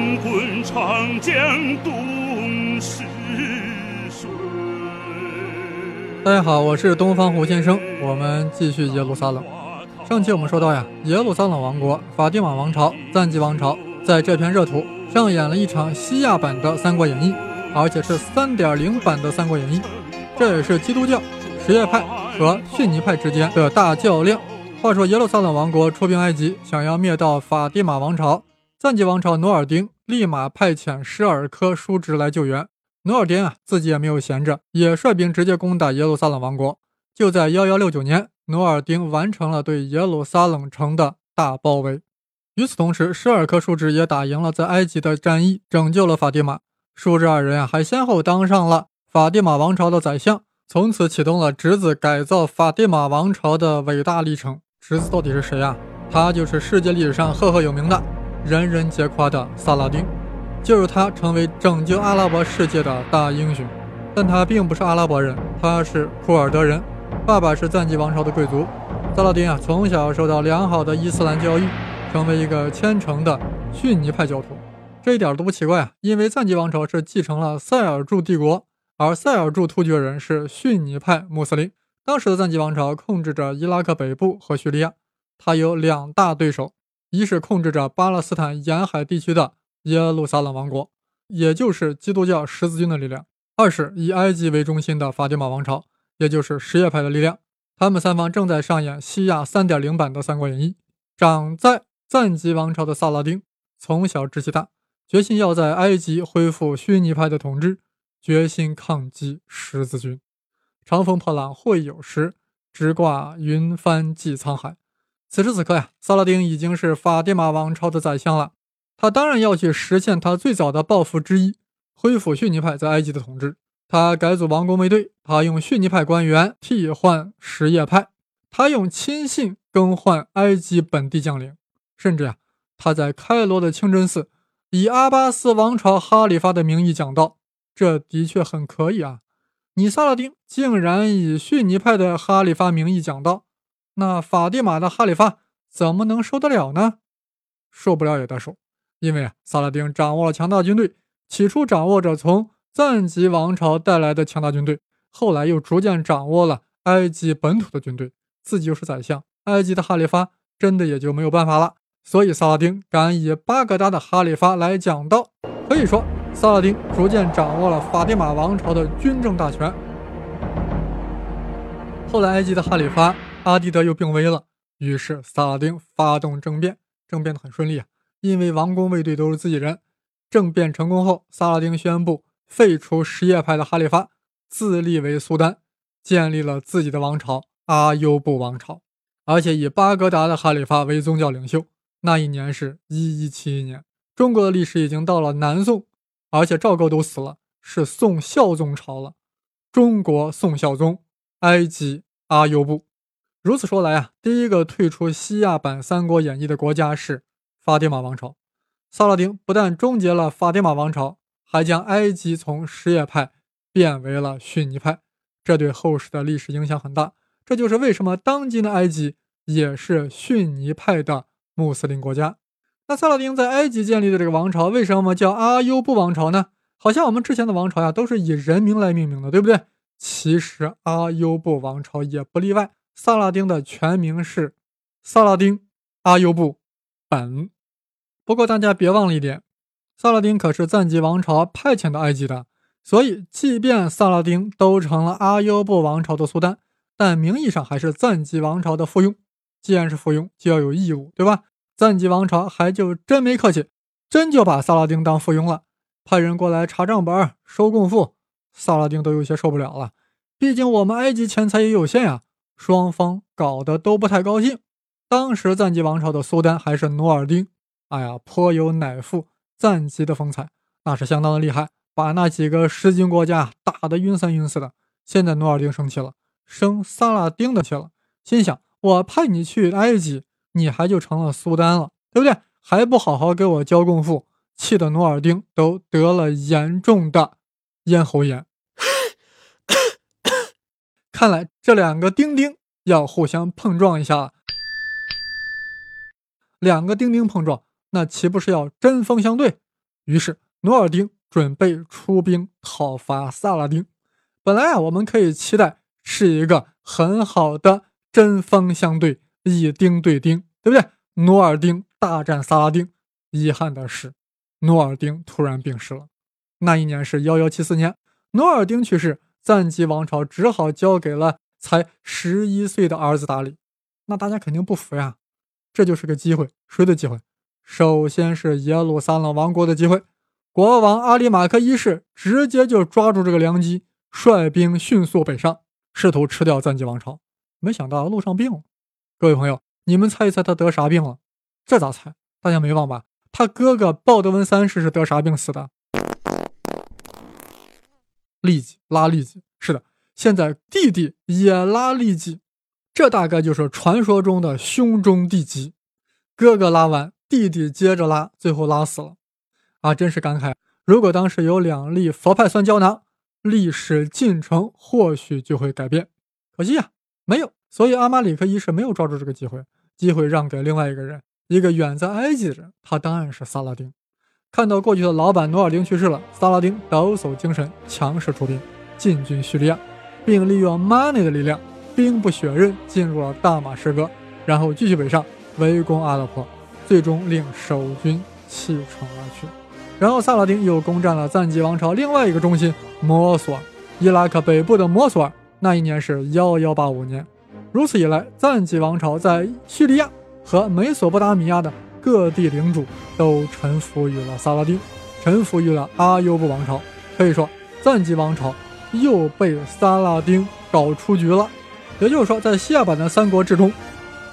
滚滚长江东逝水。大家好，我是东方胡先生，我们继续耶路撒冷。上期我们说到呀，耶路撒冷王国、法蒂玛王朝、赞吉王朝在这片热土上演了一场西亚版的《三国演义》，而且是3.0版的《三国演义》，这也是基督教什叶派和逊尼派之间的大较量。话说耶路撒冷王国出兵埃及，想要灭掉法蒂玛王朝，赞吉王朝努尔丁立马派遣施尔科叔侄来救援。努尔丁啊，自己也没有闲着，也率兵直接攻打耶路撒冷王国。就在幺幺六九年，努尔丁完成了对耶路撒冷城的大包围。与此同时，施尔科叔侄也打赢了在埃及的战役，拯救了法蒂玛。叔侄二人啊，还先后当上了法蒂玛王朝的宰相，从此启动了侄子改造法蒂玛王朝的伟大历程。侄子到底是谁啊？他就是世界历史上赫赫有名的、人人皆夸的萨拉丁。就是他成为拯救阿拉伯世界的大英雄，但他并不是阿拉伯人，他是库尔德人，爸爸是赞吉王朝的贵族。萨拉丁啊，从小受到良好的伊斯兰教育，成为一个虔诚的逊尼派教徒。这一点都不奇怪啊，因为赞吉王朝是继承了塞尔柱帝国，而塞尔柱突厥人是逊尼派穆斯林。当时的赞吉王朝控制着伊拉克北部和叙利亚，他有两大对手，一是控制着巴勒斯坦沿海地区的。耶路撒冷王国，也就是基督教十字军的力量；二是以埃及为中心的法蒂玛王朝，也就是什叶派的力量。他们三方正在上演西亚三点零版的《三国演义》。长在赞吉王朝的萨拉丁从小志气大，决心要在埃及恢复逊尼派的统治，决心抗击十字军。长风破浪会有时，直挂云帆济沧海。此时此刻呀，萨拉丁已经是法蒂玛王朝的宰相了。他当然要去实现他最早的抱负之一，恢复逊尼派在埃及的统治。他改组王宫卫队，他用逊尼派官员替换什叶派，他用亲信更换埃及本地将领，甚至呀，他在开罗的清真寺以阿巴斯王朝哈里发的名义讲道。这的确很可以啊！你萨拉丁竟然以逊尼派的哈里发名义讲道，那法蒂玛的哈里发怎么能受得了呢？受不了也得受。因为啊，萨拉丁掌握了强大军队，起初掌握着从赞吉王朝带来的强大军队，后来又逐渐掌握了埃及本土的军队，自己又是宰相，埃及的哈里发真的也就没有办法了。所以萨拉丁敢以巴格达的哈里发来讲道，可以说萨拉丁逐渐掌握了法蒂玛王朝的军政大权。后来埃及的哈里发阿迪德又病危了，于是萨拉丁发动政变，政变的很顺利啊。因为王宫卫队都是自己人，政变成功后，萨拉丁宣布废除什叶派的哈里发，自立为苏丹，建立了自己的王朝阿优布王朝，而且以巴格达的哈里发为宗教领袖。那一年是一一七一年，中国的历史已经到了南宋，而且赵构都死了，是宋孝宗朝了。中国宋孝宗，埃及阿优布。如此说来啊，第一个退出西亚版《三国演义》的国家是。法蒂玛王朝，萨拉丁不但终结了法蒂玛王朝，还将埃及从什叶派变为了逊尼派，这对后世的历史影响很大。这就是为什么当今的埃及也是逊尼派的穆斯林国家。那萨拉丁在埃及建立的这个王朝，为什么叫阿优布王朝呢？好像我们之前的王朝呀，都是以人名来命名的，对不对？其实阿优布王朝也不例外。萨拉丁的全名是萨拉丁阿尤布。本，不过大家别忘了一点，萨拉丁可是赞吉王朝派遣到埃及的，所以即便萨拉丁都成了阿尤布王朝的苏丹，但名义上还是赞吉王朝的附庸。既然是附庸，就要有义务，对吧？赞吉王朝还就真没客气，真就把萨拉丁当附庸了，派人过来查账本、收贡赋，萨拉丁都有些受不了了。毕竟我们埃及钱财也有限呀，双方搞得都不太高兴。当时赞吉王朝的苏丹还是努尔丁，哎呀，颇有乃父赞吉的风采，那是相当的厉害，把那几个十军国家打得晕三晕四的。现在努尔丁生气了，生萨拉丁的气了，心想：我派你去埃及，你还就成了苏丹了，对不对？还不好好给我交贡赋，气得努尔丁都得了严重的咽喉炎。看来这两个丁丁要互相碰撞一下。两个丁丁碰撞，那岂不是要针锋相对？于是努尔丁准备出兵讨伐萨拉丁。本来啊，我们可以期待是一个很好的针锋相对、以丁对丁，对不对？努尔丁大战萨拉丁。遗憾的是，努尔丁突然病逝了。那一年是幺幺七四年，努尔丁去世，赞吉王朝只好交给了才十一岁的儿子打理。那大家肯定不服呀，这就是个机会，谁的机会？首先是耶路撒冷王国的机会。国王阿里马克一世直接就抓住这个良机，率兵迅速北上，试图吃掉赞吉王朝。没想到路上病了。各位朋友，你们猜一猜他得啥病了？这咋猜？大家没忘吧？他哥哥鲍德温三世是得啥病死的？痢疾，拉痢疾。是的，现在弟弟也拉痢疾，这大概就是传说中的兄终弟及。哥哥拉完，弟弟接着拉，最后拉死了。啊，真是感慨！如果当时有两粒佛派酸胶囊，历史进程或许就会改变。可惜呀，没有。所以阿马里克一世没有抓住这个机会，机会让给另外一个人。一个远在埃及的人，他当然是萨拉丁。看到过去的老板努尔丁去世了，萨拉丁抖擞精神，强势出兵，进军叙利亚，并利用 money 的力量，兵不血刃进入了大马士革，然后继续北上围攻阿勒颇，最终令守军弃城而去。然后萨拉丁又攻占了赞吉王朝另外一个中心摩索尔，伊拉克北部的摩索尔。那一年是幺幺八五年。如此一来，赞吉王朝在叙利亚。和美索不达米亚的各地领主都臣服于了萨拉丁，臣服于了阿尤布王朝。可以说，赞吉王朝又被萨拉丁搞出局了。也就是说，在西亚版的《三国志》中，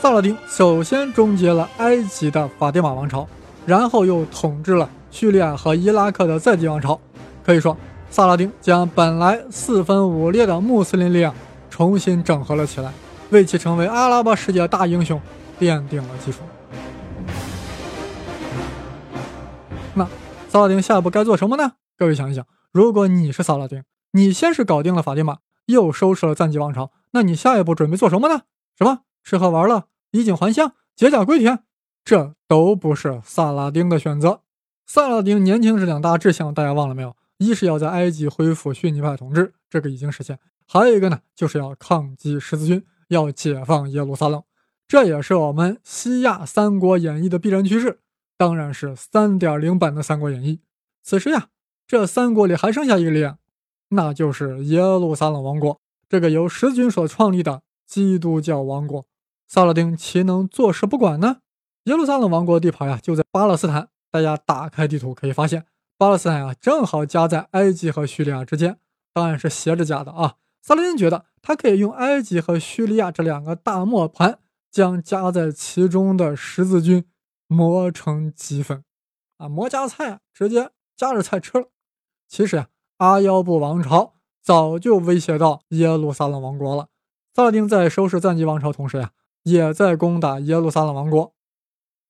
萨拉丁首先终结了埃及的法蒂玛王朝，然后又统治了叙利亚和伊拉克的赞吉王朝。可以说，萨拉丁将本来四分五裂的穆斯林力量重新整合了起来，为其成为阿拉伯世界大英雄。奠定了基础。萨拉丁下一步该做什么呢？各位想一想，如果你是萨拉丁，你先是搞定了法蒂玛，又收拾了赞吉王朝，那你下一步准备做什么呢？什么吃喝玩乐、衣锦还乡、解甲归田？这都不是萨拉丁的选择。萨拉丁年轻时两大志向，大家忘了没有？一是要在埃及恢复逊尼派统治，这个已经实现；还有一个呢，就是要抗击十字军，要解放耶路撒冷。这也是我们西亚《三国演义》的必然趋势，当然是三点零版的《三国演义》。此时呀，这三国里还剩下一个力量，那就是耶路撒冷王国，这个由十字军所创立的基督教王国。萨拉丁岂能坐视不管呢？耶路撒冷王国地盘呀，就在巴勒斯坦。大家打开地图可以发现，巴勒斯坦啊，正好夹在埃及和叙利亚之间，当然是斜着夹的啊。萨拉丁觉得他可以用埃及和叙利亚这两个大磨盘。将夹在其中的十字军磨成齑粉，啊，磨夹菜，直接夹着菜吃了。其实呀，阿腰部王朝早就威胁到耶路撒冷王国了。萨拉丁在收拾赞吉王朝同时呀，也在攻打耶路撒冷王国。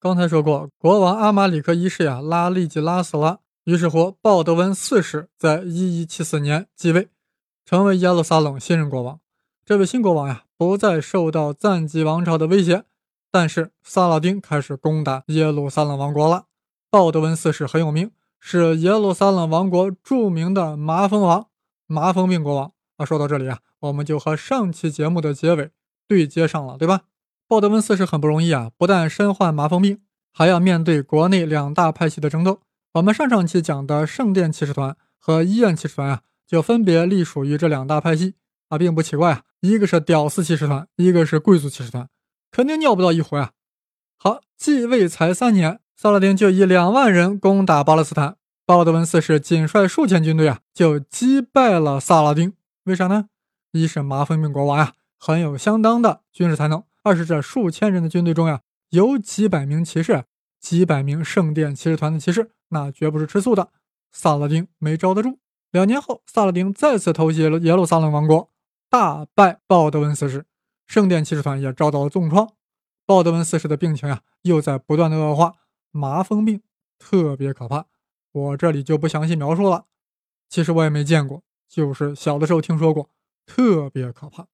刚才说过，国王阿马里克一世呀拉利吉拉死了，于是乎鲍德温四世在一一七四年继位，成为耶路撒冷新任国王。这位新国王呀。不再受到赞吉王朝的威胁，但是萨拉丁开始攻打耶路撒冷王国了。鲍德温四世很有名，是耶路撒冷王国著名的麻风王、麻风病国王。啊，说到这里啊，我们就和上期节目的结尾对接上了，对吧？鲍德温四世很不容易啊，不但身患麻风病，还要面对国内两大派系的争斗。我们上上期讲的圣殿骑士团和医院骑士团啊，就分别隶属于这两大派系。啊，并不奇怪啊，一个是屌丝骑士团，一个是贵族骑士团，肯定尿不到一壶啊。好，继位才三年，萨拉丁就以两万人攻打巴勒斯坦，鲍德温四世仅率数千军队啊，就击败了萨拉丁。为啥呢？一是麻风病国王呀，很有相当的军事才能；二是这数千人的军队中呀，有几百名骑士，几百名圣殿骑士团的骑士，那绝不是吃素的。萨拉丁没招得住。两年后，萨拉丁再次偷袭耶路撒冷王国。大败鲍德温四世，圣殿骑士团也遭到了重创。鲍德温四世的病情呀，又在不断的恶化。麻风病特别可怕，我这里就不详细描述了。其实我也没见过，就是小的时候听说过，特别可怕。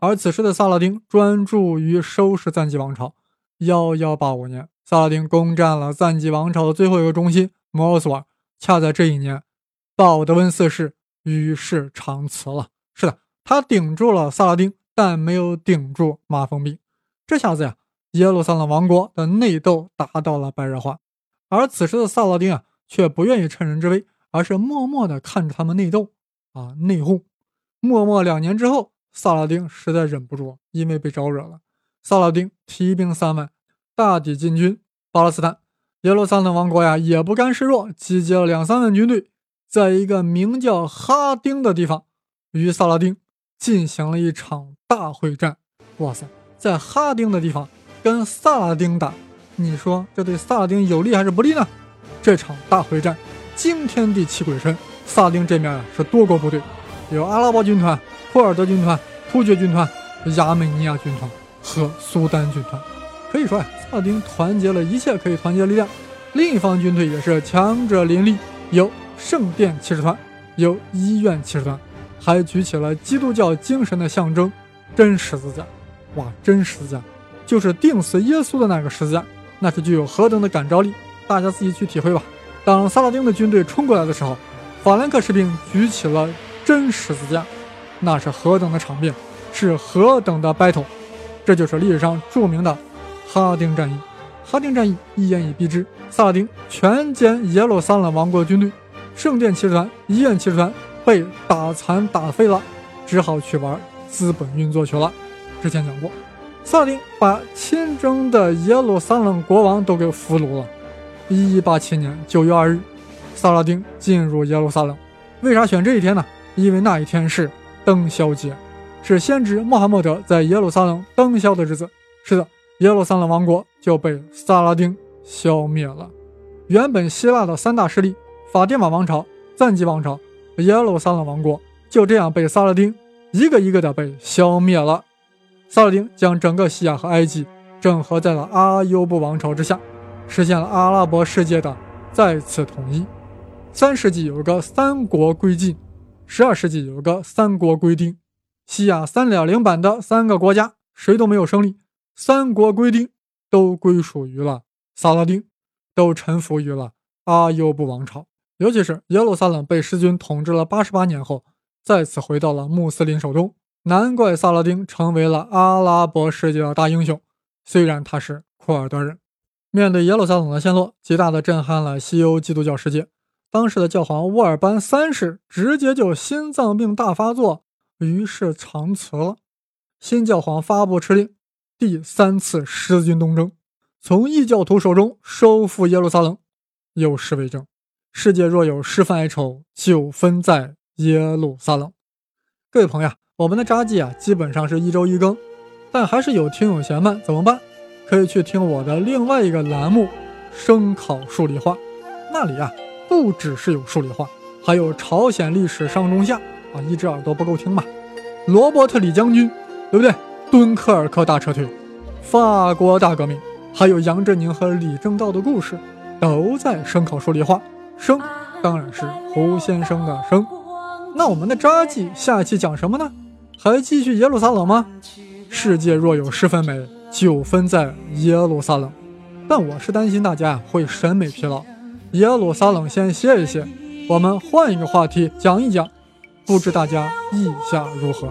而此时的萨拉丁专注于收拾赞吉王朝。幺幺八五年，萨拉丁攻占了赞吉王朝的最后一个中心摩索尔。恰在这一年，鲍德温四世与世长辞了。是的，他顶住了萨拉丁，但没有顶住麻风病。这下子呀，耶路撒冷王国的内斗达到了白热化。而此时的萨拉丁啊，却不愿意趁人之危，而是默默地看着他们内斗啊内讧。默默两年之后，萨拉丁实在忍不住，因为被招惹了。萨拉丁提兵三万，大抵进军巴勒斯坦。耶路撒冷王国呀，也不甘示弱，集结了两三万军队，在一个名叫哈丁的地方，与萨拉丁进行了一场大会战。哇塞，在哈丁的地方跟萨拉丁打，你说这对萨拉丁有利还是不利呢？这场大会战惊天地泣鬼神，萨拉丁这面啊是多国部队，有阿拉伯军团、库尔德军团、突厥军团、亚美尼亚军团和苏丹军团。可以说呀，萨拉丁团结了一切可以团结的力量。另一方军队也是强者林立，有圣殿骑士团，有医院骑士团，还举起了基督教精神的象征——真十字架。哇，真十字架就是钉死耶稣的那个十字架，那是具有何等的感召力！大家自己去体会吧。当萨拉丁的军队冲过来的时候，法兰克士兵举起了真十字架，那是何等的场面，是何等的 battle！这就是历史上著名的。哈丁战役，哈丁战役一言以蔽之：萨拉丁全歼耶路撒冷王国军队，圣殿骑士团、医院骑士团被打残打废了，只好去玩资本运作去了。之前讲过，萨拉丁把亲征的耶路撒冷国王都给俘虏了。一一八七年九月二日，萨拉丁进入耶路撒冷。为啥选这一天呢？因为那一天是灯宵节，是先知穆罕默德在耶路撒冷灯宵的日子。是的。耶路撒冷王国就被萨拉丁消灭了。原本希腊的三大势力——法蒂玛王朝、赞吉王朝、耶路撒冷王国，就这样被萨拉丁一个一个的被消灭了。萨拉丁将整个西亚和埃及整合在了阿尤布王朝之下，实现了阿拉伯世界的再次统一。三世纪有个三国归晋，十二世纪有个三国归丁。西亚三点零版的三个国家，谁都没有胜利。三国规定都归属于了萨拉丁，都臣服于了阿尤布王朝。尤其是耶路撒冷被狮军统治了八十八年后，再次回到了穆斯林手中。难怪萨拉丁成为了阿拉伯世界的大英雄。虽然他是库尔德人，面对耶路撒冷的陷落，极大的震撼了西欧基督教世界。当时的教皇乌尔班三世直接就心脏病大发作，于是长辞了。新教皇发布敕令。第三次十字军东征，从异教徒手中收复耶路撒冷，有诗为证：“世界若有十分哀愁，就分在耶路撒冷。”各位朋友，我们的札记啊，基本上是一周一更，但还是有听友嫌慢，怎么办？可以去听我的另外一个栏目《声考数理化》，那里啊，不只是有数理化，还有朝鲜历史上中下啊，一只耳朵不够听嘛？罗伯特李将军，对不对？敦刻尔克大撤退，法国大革命，还有杨振宁和李政道的故事，都在声考数理化。生当然是胡先生的生。那我们的札记下一期讲什么呢？还继续耶路撒冷吗？世界若有十分美，九分在耶路撒冷。但我是担心大家会审美疲劳，耶路撒冷先歇一歇，我们换一个话题讲一讲，不知大家意下如何？